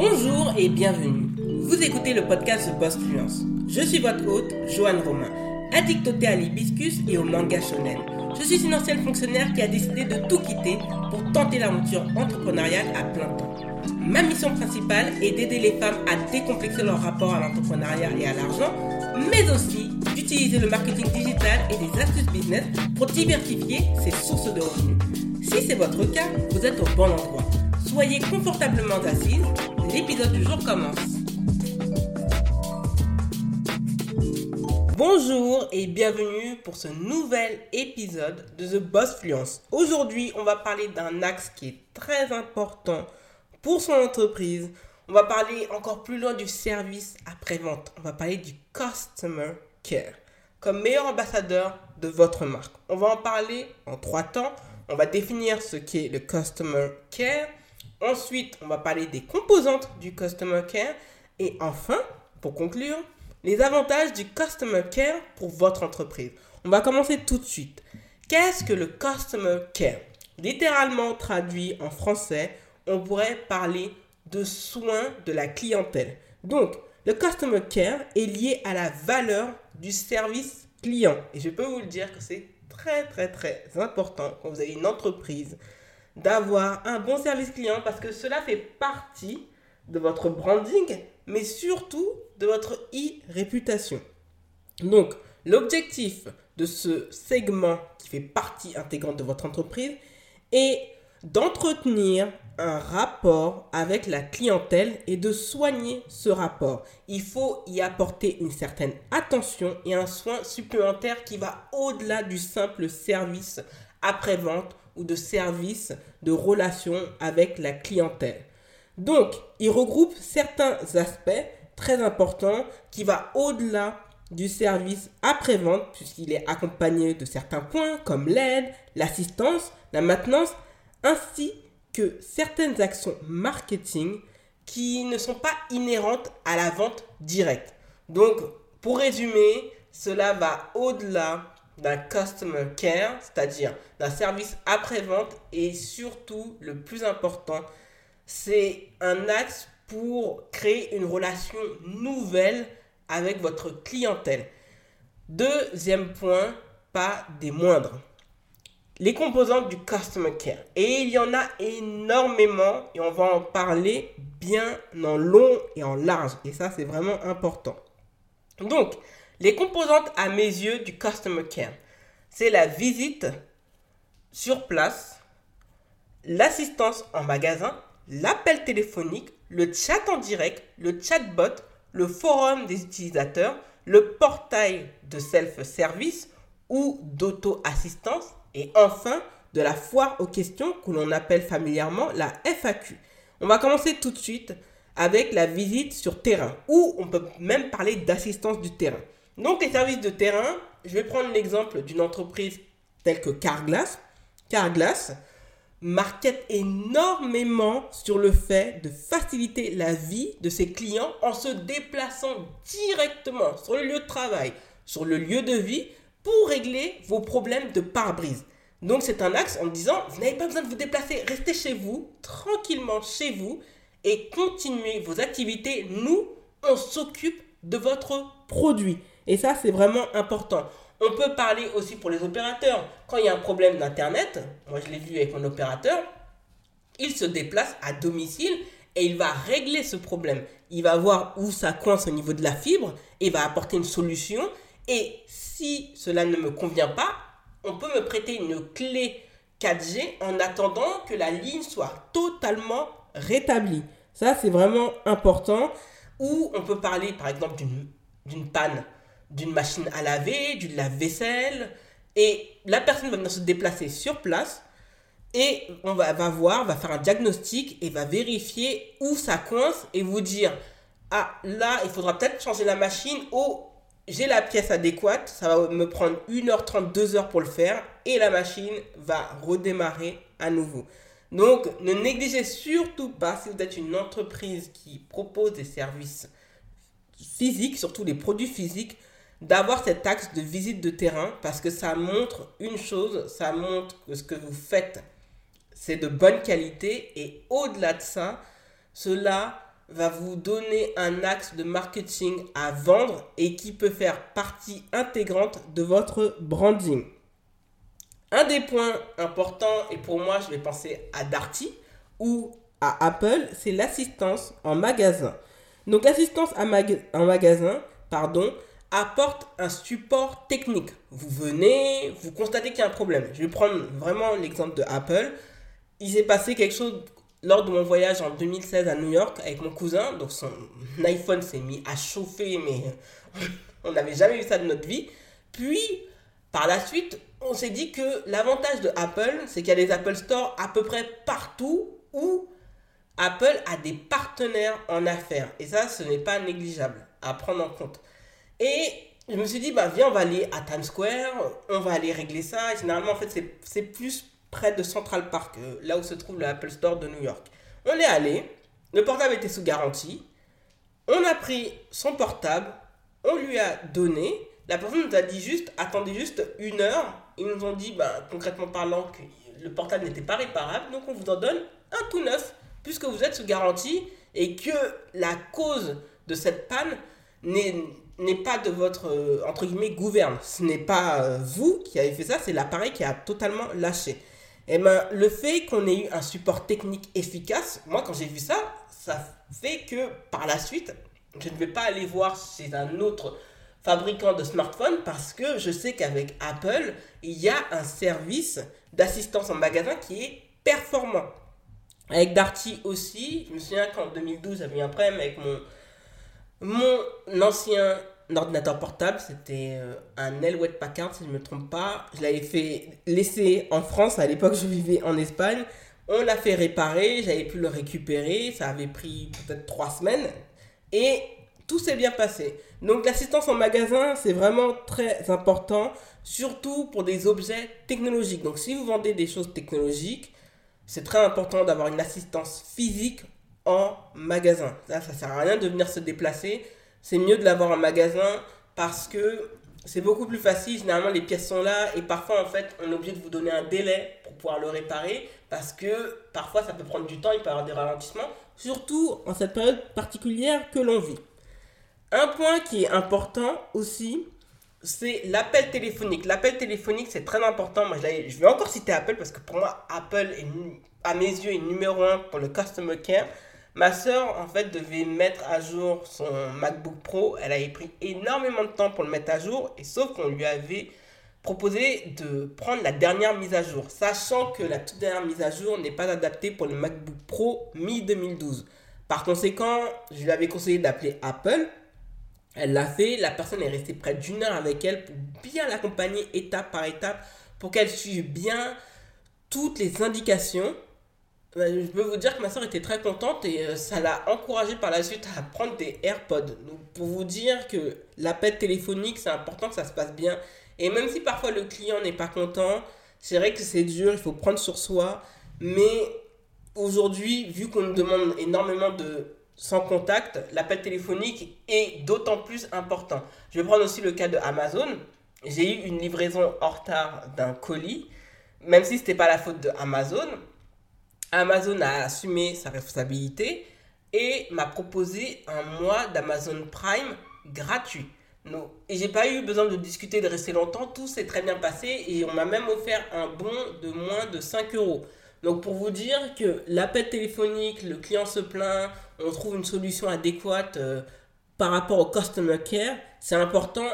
Bonjour et bienvenue. Vous écoutez le podcast Boss Fluence. Je suis votre hôte, Joanne Romain, addict au thé à l'hibiscus et au manga shonen. Je suis une ancienne fonctionnaire qui a décidé de tout quitter pour tenter l'aventure entrepreneuriale à plein temps. Ma mission principale est d'aider les femmes à décomplexer leur rapport à l'entrepreneuriat et à l'argent, mais aussi d'utiliser le marketing digital et des astuces business pour diversifier ses sources de revenus. Si c'est votre cas, vous êtes au bon endroit. Soyez confortablement assise, l'épisode du jour commence. Bonjour et bienvenue pour ce nouvel épisode de The Boss Fluence. Aujourd'hui, on va parler d'un axe qui est très important pour son entreprise. On va parler encore plus loin du service après-vente. On va parler du Customer Care comme meilleur ambassadeur de votre marque. On va en parler en trois temps. On va définir ce qu'est le Customer Care. Ensuite, on va parler des composantes du Customer Care. Et enfin, pour conclure, les avantages du Customer Care pour votre entreprise. On va commencer tout de suite. Qu'est-ce que le Customer Care? Littéralement traduit en français, on pourrait parler de soins de la clientèle. Donc, le Customer Care est lié à la valeur du service client. Et je peux vous le dire que c'est très très très important quand vous avez une entreprise d'avoir un bon service client parce que cela fait partie de votre branding, mais surtout de votre e-réputation. Donc, l'objectif de ce segment qui fait partie intégrante de votre entreprise est d'entretenir un rapport avec la clientèle et de soigner ce rapport. Il faut y apporter une certaine attention et un soin supplémentaire qui va au-delà du simple service après-vente ou de service de relation avec la clientèle. Donc, il regroupe certains aspects très importants qui va au-delà du service après-vente puisqu'il est accompagné de certains points comme l'aide, l'assistance, la maintenance ainsi que certaines actions marketing qui ne sont pas inhérentes à la vente directe. Donc, pour résumer, cela va au-delà d'un customer care, c'est-à-dire d'un service après-vente et surtout, le plus important, c'est un axe pour créer une relation nouvelle avec votre clientèle. Deuxième point, pas des moindres les composantes du Customer Care. Et il y en a énormément et on va en parler bien en long et en large. Et ça, c'est vraiment important. Donc, les composantes à mes yeux du Customer Care, c'est la visite sur place, l'assistance en magasin, l'appel téléphonique, le chat en direct, le chatbot, le forum des utilisateurs, le portail de self-service ou d'auto-assistance et enfin, de la foire aux questions que l'on appelle familièrement la FAQ. On va commencer tout de suite avec la visite sur terrain, ou on peut même parler d'assistance du terrain. Donc les services de terrain, je vais prendre l'exemple d'une entreprise telle que Carglass. Carglass market énormément sur le fait de faciliter la vie de ses clients en se déplaçant directement sur le lieu de travail, sur le lieu de vie, pour régler vos problèmes de pare-brise. Donc c'est un axe en disant, vous n'avez pas besoin de vous déplacer, restez chez vous, tranquillement chez vous, et continuez vos activités. Nous, on s'occupe de votre produit. Et ça, c'est vraiment important. On peut parler aussi pour les opérateurs. Quand il y a un problème d'Internet, moi je l'ai vu avec mon opérateur, il se déplace à domicile et il va régler ce problème. Il va voir où ça coince au niveau de la fibre et va apporter une solution. Et si cela ne me convient pas, on peut me prêter une clé 4G en attendant que la ligne soit totalement rétablie. Ça, c'est vraiment important. Ou on peut parler, par exemple, d'une panne d'une machine à laver, d'une lave-vaisselle. Et la personne va venir se déplacer sur place et on va, voir, va faire un diagnostic et va vérifier où ça coince et vous dire ah là il faudra peut-être changer la machine ou j'ai la pièce adéquate, ça va me prendre 1h30, 2h pour le faire et la machine va redémarrer à nouveau. Donc ne négligez surtout pas si vous êtes une entreprise qui propose des services physiques, surtout les produits physiques, d'avoir cet axe de visite de terrain parce que ça montre une chose, ça montre que ce que vous faites, c'est de bonne qualité et au-delà de ça, cela va vous donner un axe de marketing à vendre et qui peut faire partie intégrante de votre branding. Un des points importants, et pour moi je vais penser à Darty ou à Apple, c'est l'assistance en magasin. Donc l'assistance en magasin, pardon, apporte un support technique. Vous venez, vous constatez qu'il y a un problème. Je vais prendre vraiment l'exemple de Apple. Il s'est passé quelque chose lors de mon voyage en 2016 à New York avec mon cousin. Donc son iPhone s'est mis à chauffer, mais on n'avait jamais vu ça de notre vie. Puis, par la suite, on s'est dit que l'avantage de Apple, c'est qu'il y a des Apple Store à peu près partout où Apple a des partenaires en affaires. Et ça, ce n'est pas négligeable à prendre en compte. Et je me suis dit, bah viens, on va aller à Times Square, on va aller régler ça. généralement, en fait, c'est plus près de Central Park, euh, là où se trouve l'Apple Store de New York. On est allé, le portable était sous garantie, on a pris son portable, on lui a donné, la personne nous a dit juste, attendez juste une heure, ils nous ont dit, bah, concrètement parlant, que le portable n'était pas réparable, donc on vous en donne un tout neuf, puisque vous êtes sous garantie et que la cause de cette panne n'est n'est pas de votre, euh, entre guillemets, gouverne. Ce n'est pas euh, vous qui avez fait ça, c'est l'appareil qui a totalement lâché. Et eh ben, le fait qu'on ait eu un support technique efficace, moi quand j'ai vu ça, ça fait que par la suite, je ne vais pas aller voir chez un autre fabricant de smartphones parce que je sais qu'avec Apple, il y a un service d'assistance en magasin qui est performant. Avec Darty aussi, je me souviens qu'en 2012, j'avais un problème avec mon, mon ancien ordinateur portable, c'était euh, un Elwet Packard, si je ne me trompe pas. Je l'avais fait laisser en France, à l'époque je vivais en Espagne. On l'a fait réparer, j'avais pu le récupérer, ça avait pris peut-être trois semaines. Et tout s'est bien passé. Donc l'assistance en magasin, c'est vraiment très important, surtout pour des objets technologiques. Donc si vous vendez des choses technologiques, c'est très important d'avoir une assistance physique en magasin. Là, ça sert à rien de venir se déplacer. C'est mieux de l'avoir en magasin parce que c'est beaucoup plus facile. Généralement, les pièces sont là et parfois, en fait, on est obligé de vous donner un délai pour pouvoir le réparer parce que parfois, ça peut prendre du temps, il peut y avoir des ralentissements, surtout en cette période particulière que l'on vit. Un point qui est important aussi, c'est l'appel téléphonique. L'appel téléphonique, c'est très important. Moi, je vais encore citer Apple parce que pour moi, Apple, est, à mes yeux, est numéro un pour le customer care. Ma soeur, en fait, devait mettre à jour son MacBook Pro. Elle avait pris énormément de temps pour le mettre à jour. Et sauf qu'on lui avait proposé de prendre la dernière mise à jour. Sachant que la toute dernière mise à jour n'est pas adaptée pour le MacBook Pro mi-2012. Par conséquent, je lui avais conseillé d'appeler Apple. Elle l'a fait. La personne est restée près d'une heure avec elle pour bien l'accompagner étape par étape pour qu'elle suive bien toutes les indications je peux vous dire que ma soeur était très contente et euh, ça l'a encouragée par la suite à prendre des AirPods. Donc, pour vous dire que l'appel téléphonique, c'est important que ça se passe bien. Et même si parfois le client n'est pas content, c'est vrai que c'est dur, il faut prendre sur soi. Mais aujourd'hui, vu qu'on nous demande énormément de sans contact, l'appel téléphonique est d'autant plus important. Je vais prendre aussi le cas de Amazon. J'ai eu une livraison en retard d'un colis, même si ce n'était pas la faute de Amazon Amazon a assumé sa responsabilité et m'a proposé un mois d'Amazon Prime gratuit. Non. Et j'ai pas eu besoin de discuter, de rester longtemps, tout s'est très bien passé et on m'a même offert un bon de moins de 5 euros. Donc pour vous dire que l'appel téléphonique, le client se plaint, on trouve une solution adéquate euh, par rapport au customer care, c'est important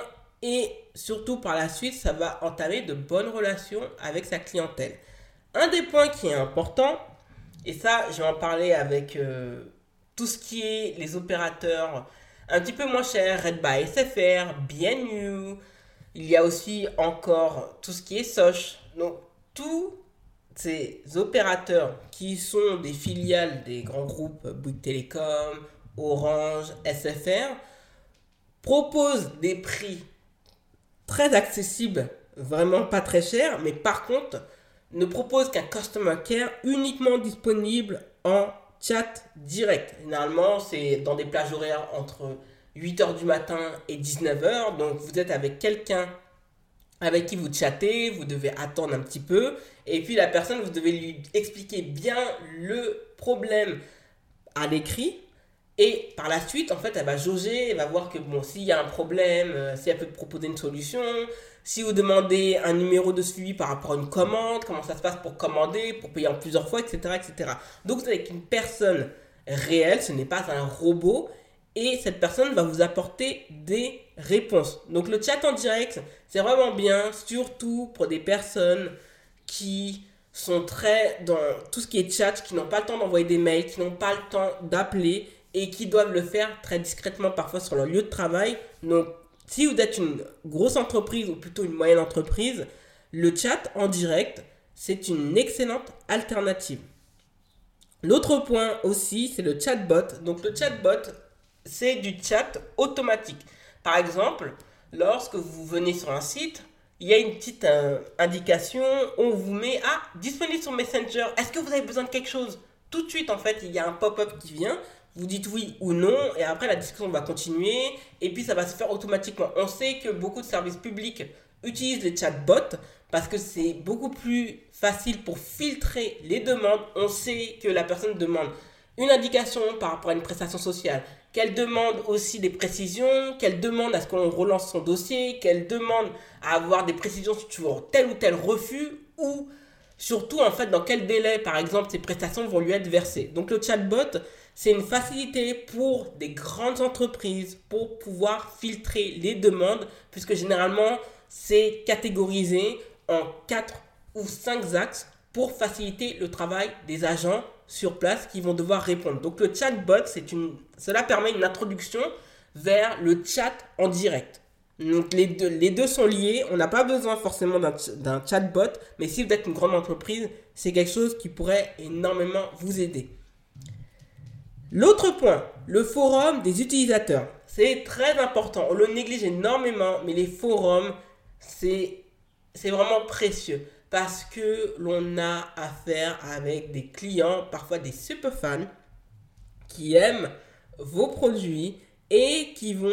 et surtout par la suite, ça va entamer de bonnes relations avec sa clientèle. Un des points qui est important, et ça, je vais en parler avec euh, tout ce qui est les opérateurs un petit peu moins chers, Red by SFR, BNU. Il y a aussi encore tout ce qui est Soch. Donc, tous ces opérateurs qui sont des filiales des grands groupes Bouygues Télécom, Orange, SFR, proposent des prix très accessibles, vraiment pas très chers, mais par contre, ne propose qu'un Customer Care uniquement disponible en chat direct. Généralement, c'est dans des plages horaires entre 8h du matin et 19h. Donc, vous êtes avec quelqu'un avec qui vous chattez, vous devez attendre un petit peu. Et puis, la personne, vous devez lui expliquer bien le problème à l'écrit. Et par la suite, en fait, elle va jauger, elle va voir que bon, s'il y a un problème, euh, si elle peut proposer une solution, si vous demandez un numéro de suivi par rapport à une commande, comment ça se passe pour commander, pour payer en plusieurs fois, etc. etc. Donc vous êtes avec une personne réelle, ce n'est pas un robot, et cette personne va vous apporter des réponses. Donc le chat en direct, c'est vraiment bien, surtout pour des personnes qui sont très dans tout ce qui est chat, qui n'ont pas le temps d'envoyer des mails, qui n'ont pas le temps d'appeler et qui doivent le faire très discrètement parfois sur leur lieu de travail. Donc, si vous êtes une grosse entreprise ou plutôt une moyenne entreprise, le chat en direct, c'est une excellente alternative. L'autre point aussi, c'est le chatbot. Donc, le chatbot, c'est du chat automatique. Par exemple, lorsque vous venez sur un site, il y a une petite euh, indication, on vous met à ah, disponible sur Messenger. Est-ce que vous avez besoin de quelque chose? Tout de suite, en fait, il y a un pop-up qui vient vous dites oui ou non, et après la discussion va continuer, et puis ça va se faire automatiquement. On sait que beaucoup de services publics utilisent les chatbots parce que c'est beaucoup plus facile pour filtrer les demandes. On sait que la personne demande une indication par rapport à une prestation sociale, qu'elle demande aussi des précisions, qu'elle demande à ce qu'on relance son dossier, qu'elle demande à avoir des précisions sur tel ou tel refus, ou surtout en fait dans quel délai par exemple ces prestations vont lui être versées. Donc le chatbot, c'est une facilité pour des grandes entreprises pour pouvoir filtrer les demandes, puisque généralement, c'est catégorisé en 4 ou 5 axes pour faciliter le travail des agents sur place qui vont devoir répondre. Donc le chatbot, c'est une, cela permet une introduction vers le chat en direct. Donc les deux, les deux sont liés, on n'a pas besoin forcément d'un chatbot, mais si vous êtes une grande entreprise, c'est quelque chose qui pourrait énormément vous aider. L'autre point, le forum des utilisateurs. C'est très important. On le néglige énormément, mais les forums, c'est vraiment précieux parce que l'on a affaire avec des clients, parfois des super fans, qui aiment vos produits et qui vont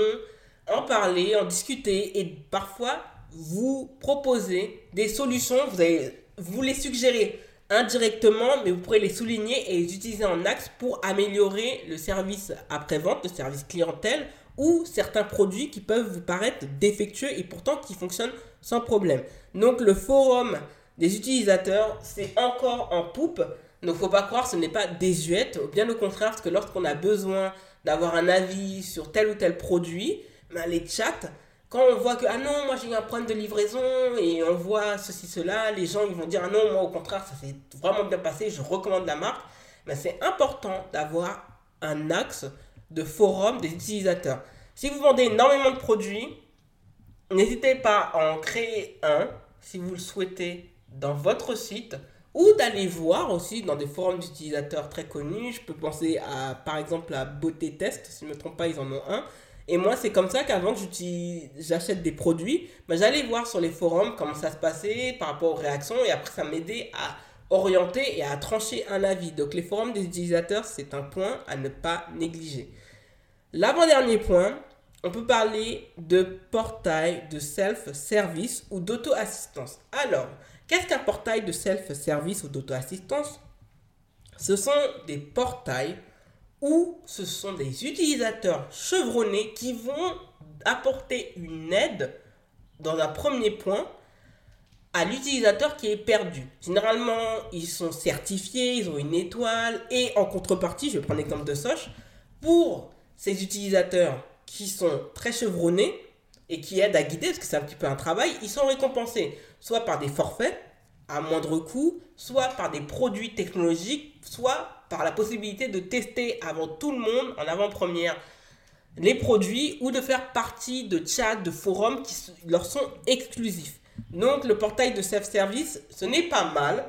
en parler, en discuter et parfois vous proposer des solutions. Vous, allez, vous les suggérer indirectement, mais vous pourrez les souligner et les utiliser en axe pour améliorer le service après-vente, le service clientèle ou certains produits qui peuvent vous paraître défectueux et pourtant qui fonctionnent sans problème. Donc le forum des utilisateurs, c'est encore en poupe. Donc faut pas croire, ce n'est pas désuète, bien au contraire, parce que lorsqu'on a besoin d'avoir un avis sur tel ou tel produit, ben, les chats quand on voit que, ah non, moi j'ai un problème de livraison et on voit ceci, cela, les gens ils vont dire, ah non, moi au contraire, ça s'est vraiment bien passé, je recommande la marque. Mais c'est important d'avoir un axe de forum des utilisateurs. Si vous vendez énormément de produits, n'hésitez pas à en créer un, si vous le souhaitez, dans votre site ou d'aller voir aussi dans des forums d'utilisateurs très connus. Je peux penser à, par exemple, à Beauté Test, si je ne me trompe pas, ils en ont un. Et moi, c'est comme ça qu'avant que j'achète des produits, ben, j'allais voir sur les forums comment ça se passait par rapport aux réactions et après, ça m'aidait à orienter et à trancher un avis. Donc, les forums des utilisateurs, c'est un point à ne pas négliger. L'avant-dernier point, on peut parler de portail de self-service ou d'auto-assistance. Alors, qu'est-ce qu'un portail de self-service ou d'auto-assistance? Ce sont des portails où ce sont des utilisateurs chevronnés qui vont apporter une aide dans un premier point à l'utilisateur qui est perdu. Généralement, ils sont certifiés, ils ont une étoile et en contrepartie, je vais prendre l'exemple de Soch, pour ces utilisateurs qui sont très chevronnés et qui aident à guider, parce que c'est un petit peu un travail, ils sont récompensés soit par des forfaits à moindre coût, soit par des produits technologiques, soit par la possibilité de tester avant tout le monde en avant-première les produits ou de faire partie de chats, de forums qui leur sont exclusifs. Donc le portail de self-service, ce n'est pas mal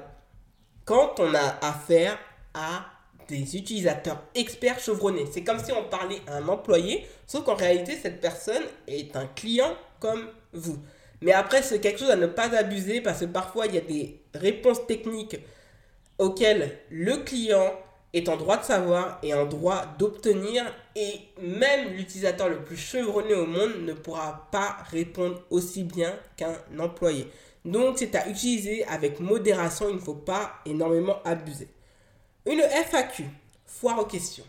quand on a affaire à des utilisateurs experts chevronnés. C'est comme si on parlait à un employé, sauf qu'en réalité, cette personne est un client comme vous. Mais après, c'est quelque chose à ne pas abuser parce que parfois, il y a des réponses techniques auxquelles le client est en droit de savoir et en droit d'obtenir et même l'utilisateur le plus chevronné au monde ne pourra pas répondre aussi bien qu'un employé. Donc c'est à utiliser avec modération, il ne faut pas énormément abuser. Une FAQ, foire aux questions.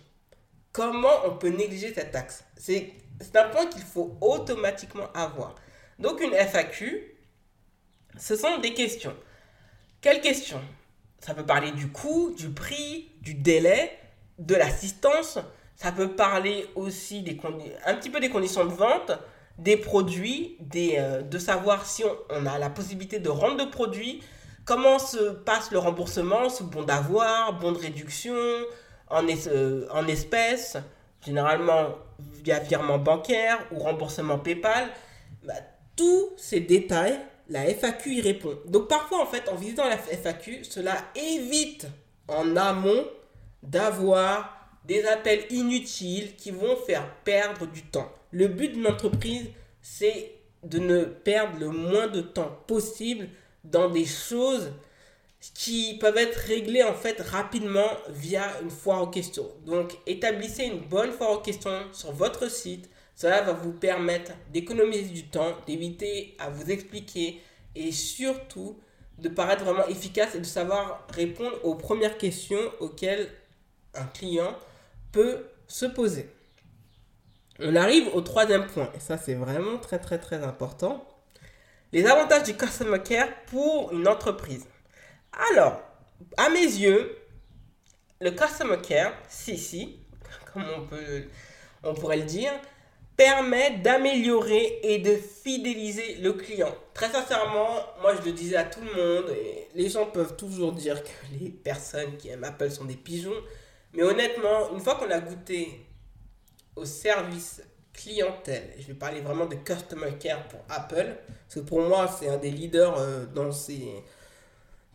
comment on peut négliger cette taxe? C'est un point qu'il faut automatiquement avoir. Donc une FAQ, ce sont des questions. Quelles questions? Ça peut parler du coût, du prix, du délai, de l'assistance. Ça peut parler aussi un petit peu des conditions de vente, des produits, euh, de savoir si on, a la possibilité de rendre de produits, comment se passe le remboursement sous bon d'avoir, bon de réduction, en, euh, en espèces, généralement via virement bancaire ou remboursement PayPal. Bah, tous ces détails, la FAQ y répond. Donc parfois, en fait, en visitant la FAQ, cela évite en amont d'avoir des appels inutiles qui vont faire perdre du temps. Le but d'une entreprise, c'est de ne perdre le moins de temps possible dans des choses qui peuvent être réglées en fait rapidement via une foire aux questions. Donc établissez une bonne foire aux questions sur votre site. Cela va vous permettre d'économiser du temps, d'éviter à vous expliquer et surtout de paraître vraiment efficace et de savoir répondre aux premières questions auxquelles un client peut se poser. On arrive au troisième point, et ça c'est vraiment très très très important. Les avantages du Customer Care pour une entreprise. Alors, à mes yeux, le Customer Care, si si, comme on, peut, pourrait le dire, permet d'améliorer et de fidéliser le client. Très sincèrement, moi je le disais à tout le monde, et les gens peuvent toujours dire que les personnes qui aiment Apple sont des pigeons, mais honnêtement, une fois qu'on a goûté au service clientèle, je vais parler vraiment de customer care pour Apple, parce que pour moi c'est un des leaders euh, dans, ces,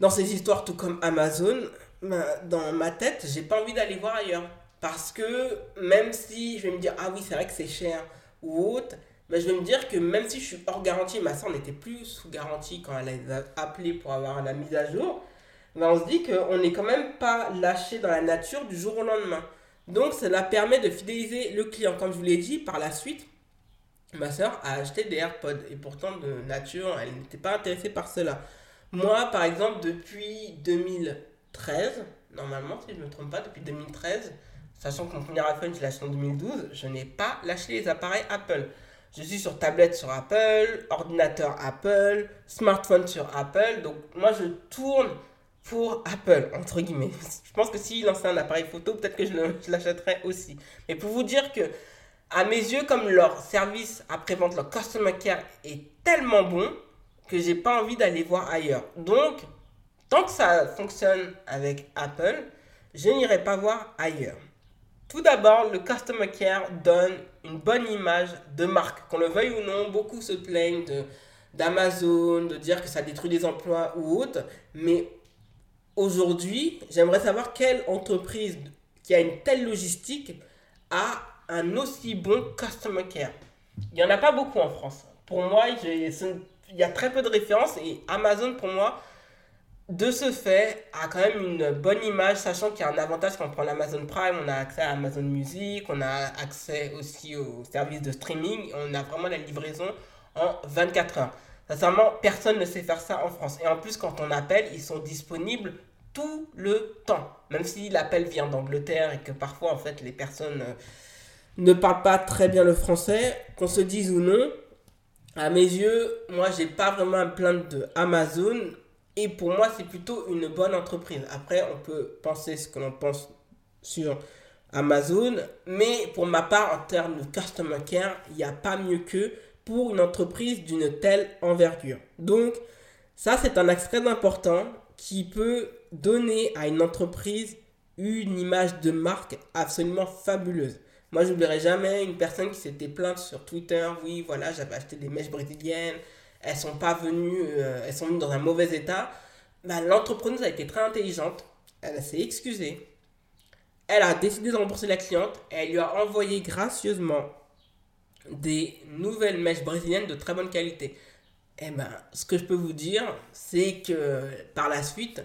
dans ces histoires, tout comme Amazon, ben, dans ma tête, j'ai pas envie d'aller voir ailleurs. Parce que même si je vais me dire, ah oui, c'est vrai que c'est cher ou autre, mais ben, je vais me dire que même si je suis hors garantie, ma soeur n'était plus sous garantie quand elle a appelé pour avoir la mise à jour, ben on se dit qu'on n'est quand même pas lâché dans la nature du jour au lendemain. Donc cela permet de fidéliser le client. Comme je vous l'ai dit, par la suite, ma soeur a acheté des AirPods et pourtant de nature, elle n'était pas intéressée par cela. Moi, par exemple, depuis 2013, normalement, si je ne me trompe pas, depuis 2013, sachant que mon premier iPhone, je l'ai acheté en 2012, je n'ai pas lâché les appareils Apple. Je suis sur tablette sur Apple, ordinateur Apple, smartphone sur Apple. Donc moi, je tourne pour Apple, entre guillemets. Je pense que s'il lançait un appareil photo, peut-être que je l'achèterais aussi. Mais pour vous dire que, à mes yeux, comme leur service après-vente, leur customer care est tellement bon que j'ai pas envie d'aller voir ailleurs. Donc, tant que ça fonctionne avec Apple, je n'irai pas voir ailleurs. Tout d'abord, le customer care donne une bonne image de marque. Qu'on le veuille ou non, beaucoup se plaignent d'Amazon, de dire que ça détruit des emplois ou autre. Mais Aujourd'hui, j'aimerais savoir quelle entreprise qui a une telle logistique a un aussi bon customer care. Il n'y en a pas beaucoup en France. Pour moi, il y a très peu de références et Amazon, pour moi, de ce fait, a quand même une bonne image, sachant qu'il y a un avantage quand on prend l'Amazon Prime, on a accès à Amazon Music, on a accès aussi aux services de streaming, on a vraiment la livraison en 24 heures. Sincèrement, personne ne sait faire ça en France. Et en plus, quand on appelle, ils sont disponibles tout le temps. Même si l'appel vient d'Angleterre et que parfois, en fait, les personnes euh, ne parlent pas très bien le français, qu'on se dise ou non, à mes yeux, moi, j'ai pas vraiment un plainte de Amazon. Et pour moi, c'est plutôt une bonne entreprise. Après, on peut penser ce que l'on pense sur Amazon. Mais pour ma part, en termes de customer care, il n'y a pas mieux que pour une entreprise d'une telle envergure. Donc, ça, c'est un très important qui peut donner à une entreprise une image de marque absolument fabuleuse. Moi, j'oublierai jamais une personne qui s'était plainte sur Twitter. Oui, voilà, j'avais acheté des mèches brésiliennes. Elles sont pas venues, euh, elles sont venues dans un mauvais état. Bah, L'entrepreneuse a été très intelligente. Elle s'est excusée. Elle a décidé de rembourser la cliente. Et elle lui a envoyé gracieusement des nouvelles mèches brésiliennes de très bonne qualité. Eh ben, ce que je peux vous dire, c'est que par la suite,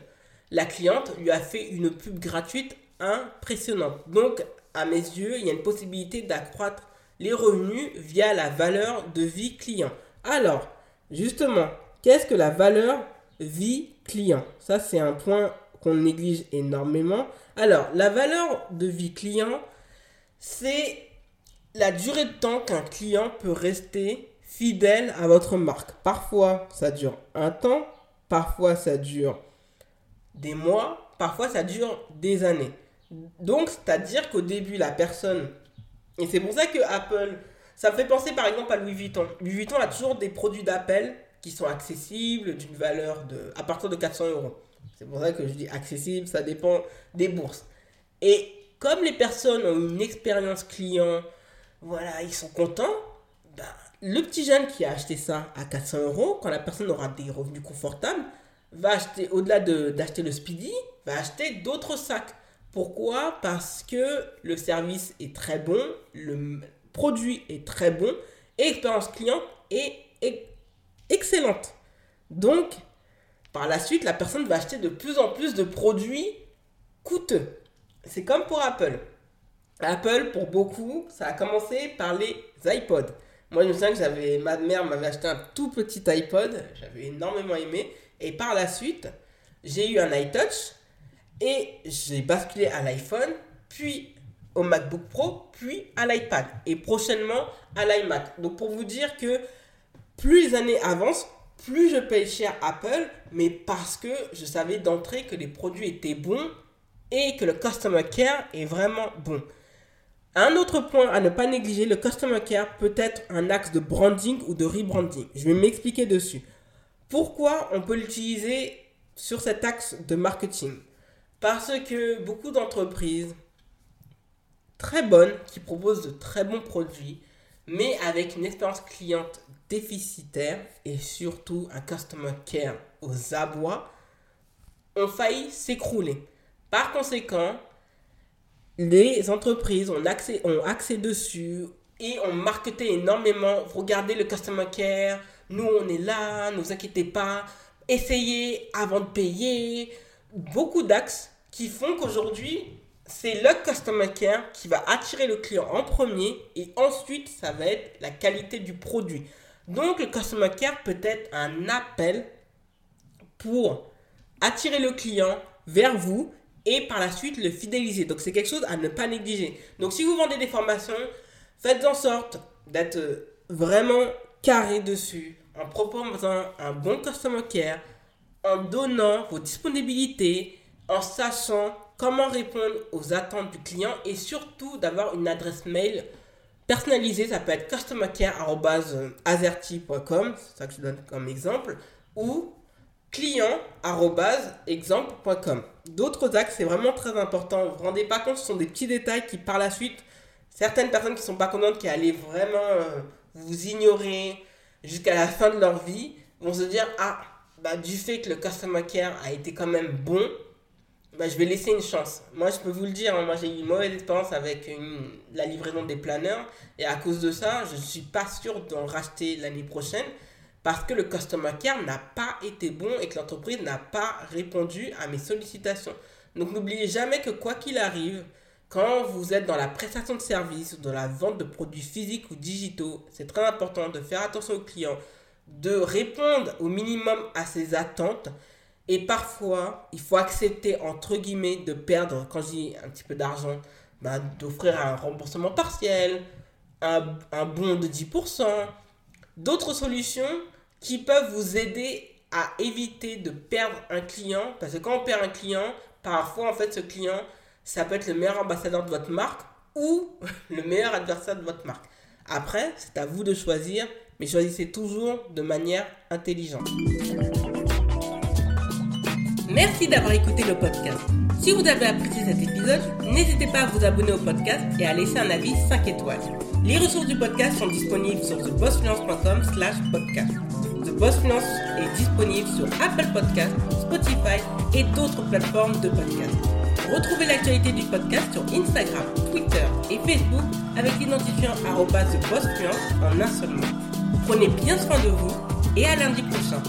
la cliente lui a fait une pub gratuite impressionnante. Donc, à mes yeux, il y a une possibilité d'accroître les revenus via la valeur de vie client. Alors, justement, qu'est-ce que la valeur vie client? Ça, c'est un point qu'on néglige énormément. Alors, la valeur de vie client, c'est la durée de temps qu'un client peut rester fidèle à votre marque. Parfois, ça dure un temps, parfois ça dure des mois, parfois ça dure des années. Donc, c'est-à-dire qu'au début, la personne... Et c'est pour ça que Apple... Ça me fait penser par exemple à Louis Vuitton. Louis Vuitton a toujours des produits d'appel qui sont accessibles, d'une valeur de... à partir de 400 euros. C'est pour ça que je dis accessible, ça dépend des bourses. Et comme les personnes ont une expérience client, voilà, ils sont contents, ben, le petit jeune qui a acheté ça à 400 euros, quand la personne aura des revenus confortables, va acheter, au-delà d'acheter le Speedy, va acheter d'autres sacs. Pourquoi? Parce que le service est très bon, produit est très bon et l'expérience client est, excellente. Donc, par la suite, la personne va acheter de plus en plus de produits coûteux. C'est comme pour Apple. Apple, pour beaucoup, ça a commencé par les iPods. Moi, je me souviens que j'avais, ma mère m'avait acheté un tout petit iPod, j'avais énormément aimé. Et par la suite, j'ai eu un iTouch et j'ai basculé à l'iPhone, puis au MacBook Pro, puis à l'iPad et prochainement à l'iMac. Donc pour vous dire que plus les années avancent, plus je paye cher Apple, mais parce que je savais d'entrée que les produits étaient bons et que le customer care est vraiment bon. Un autre point à ne pas négliger, le customer care peut être un axe de branding ou de rebranding. Je vais m'expliquer dessus. Pourquoi on peut l'utiliser sur cet axe de marketing? Parce que beaucoup d'entreprises très bonnes qui proposent de très bons produits, mais avec une expérience cliente déficitaire et surtout un customer care aux abois, ont failli s'écrouler. Par conséquent, les entreprises ont accès, ont accès dessus et ont marketé énormément. Regardez le customer care, nous on est là, ne vous inquiétez pas, essayez avant de payer. Beaucoup d'axes qui font qu'aujourd'hui, c'est le customer care qui va attirer le client en premier et ensuite ça va être la qualité du produit. Donc le customer care peut être un appel pour attirer le client vers vous et par la suite le fidéliser. Donc c'est quelque chose à ne pas négliger. Donc si vous vendez des formations, faites en sorte d'être vraiment carré dessus en proposant un bon customer care, en donnant vos disponibilités, en sachant comment répondre aux attentes du client et surtout d'avoir une adresse mail personnalisée. Ça peut être customercare.azerty.com, c'est ça que je donne comme exemple, ou client.exemple.com. D'autres axes, c'est vraiment très important. Vous vous rendez pas compte, ce sont des petits détails qui par la suite, certaines personnes qui sont pas contentes, qui allaient vraiment euh, vous ignorer jusqu'à la fin de leur vie, vont se dire, ah, bah, du fait que le customer care a été quand même bon, bah, je vais laisser une chance. Moi, je peux vous le dire, hein, moi j'ai eu une mauvaise expérience avec la livraison des planeurs, et à cause de ça, je ne suis pas sûr d'en racheter l'année prochaine parce que le customer care n'a pas été bon et que l'entreprise n'a pas répondu à mes sollicitations. Donc n'oubliez jamais que quoi qu'il arrive, quand vous êtes dans la prestation de services ou dans la vente de produits physiques ou digitaux, c'est très important de faire attention aux clients, de répondre au minimum à ses attentes. Et parfois, il faut accepter, entre guillemets, de perdre, quand j'ai un petit peu d'argent, bah, d'offrir un remboursement partiel, un bon de 10%, d'autres solutions qui peuvent vous aider à éviter de perdre un client. Parce que quand on perd un client, parfois, en fait, ce client, ça peut être le meilleur ambassadeur de votre marque ou le meilleur adversaire de votre marque. Après, c'est à vous de choisir, mais choisissez toujours de manière intelligente. Merci d'avoir écouté le podcast. Si vous avez apprécié cet épisode, n'hésitez pas à vous abonner au podcast et à laisser un avis 5 étoiles. Les ressources du podcast sont disponibles sur thebossfluence.com slash podcast. The Boss est disponible sur Apple Podcast, Spotify et d'autres plateformes de podcast. Retrouvez l'actualité du podcast sur Instagram, Twitter et Facebook avec l'identifiant TheBossFluence en un seul mot. Prenez bien soin de vous et à lundi prochain.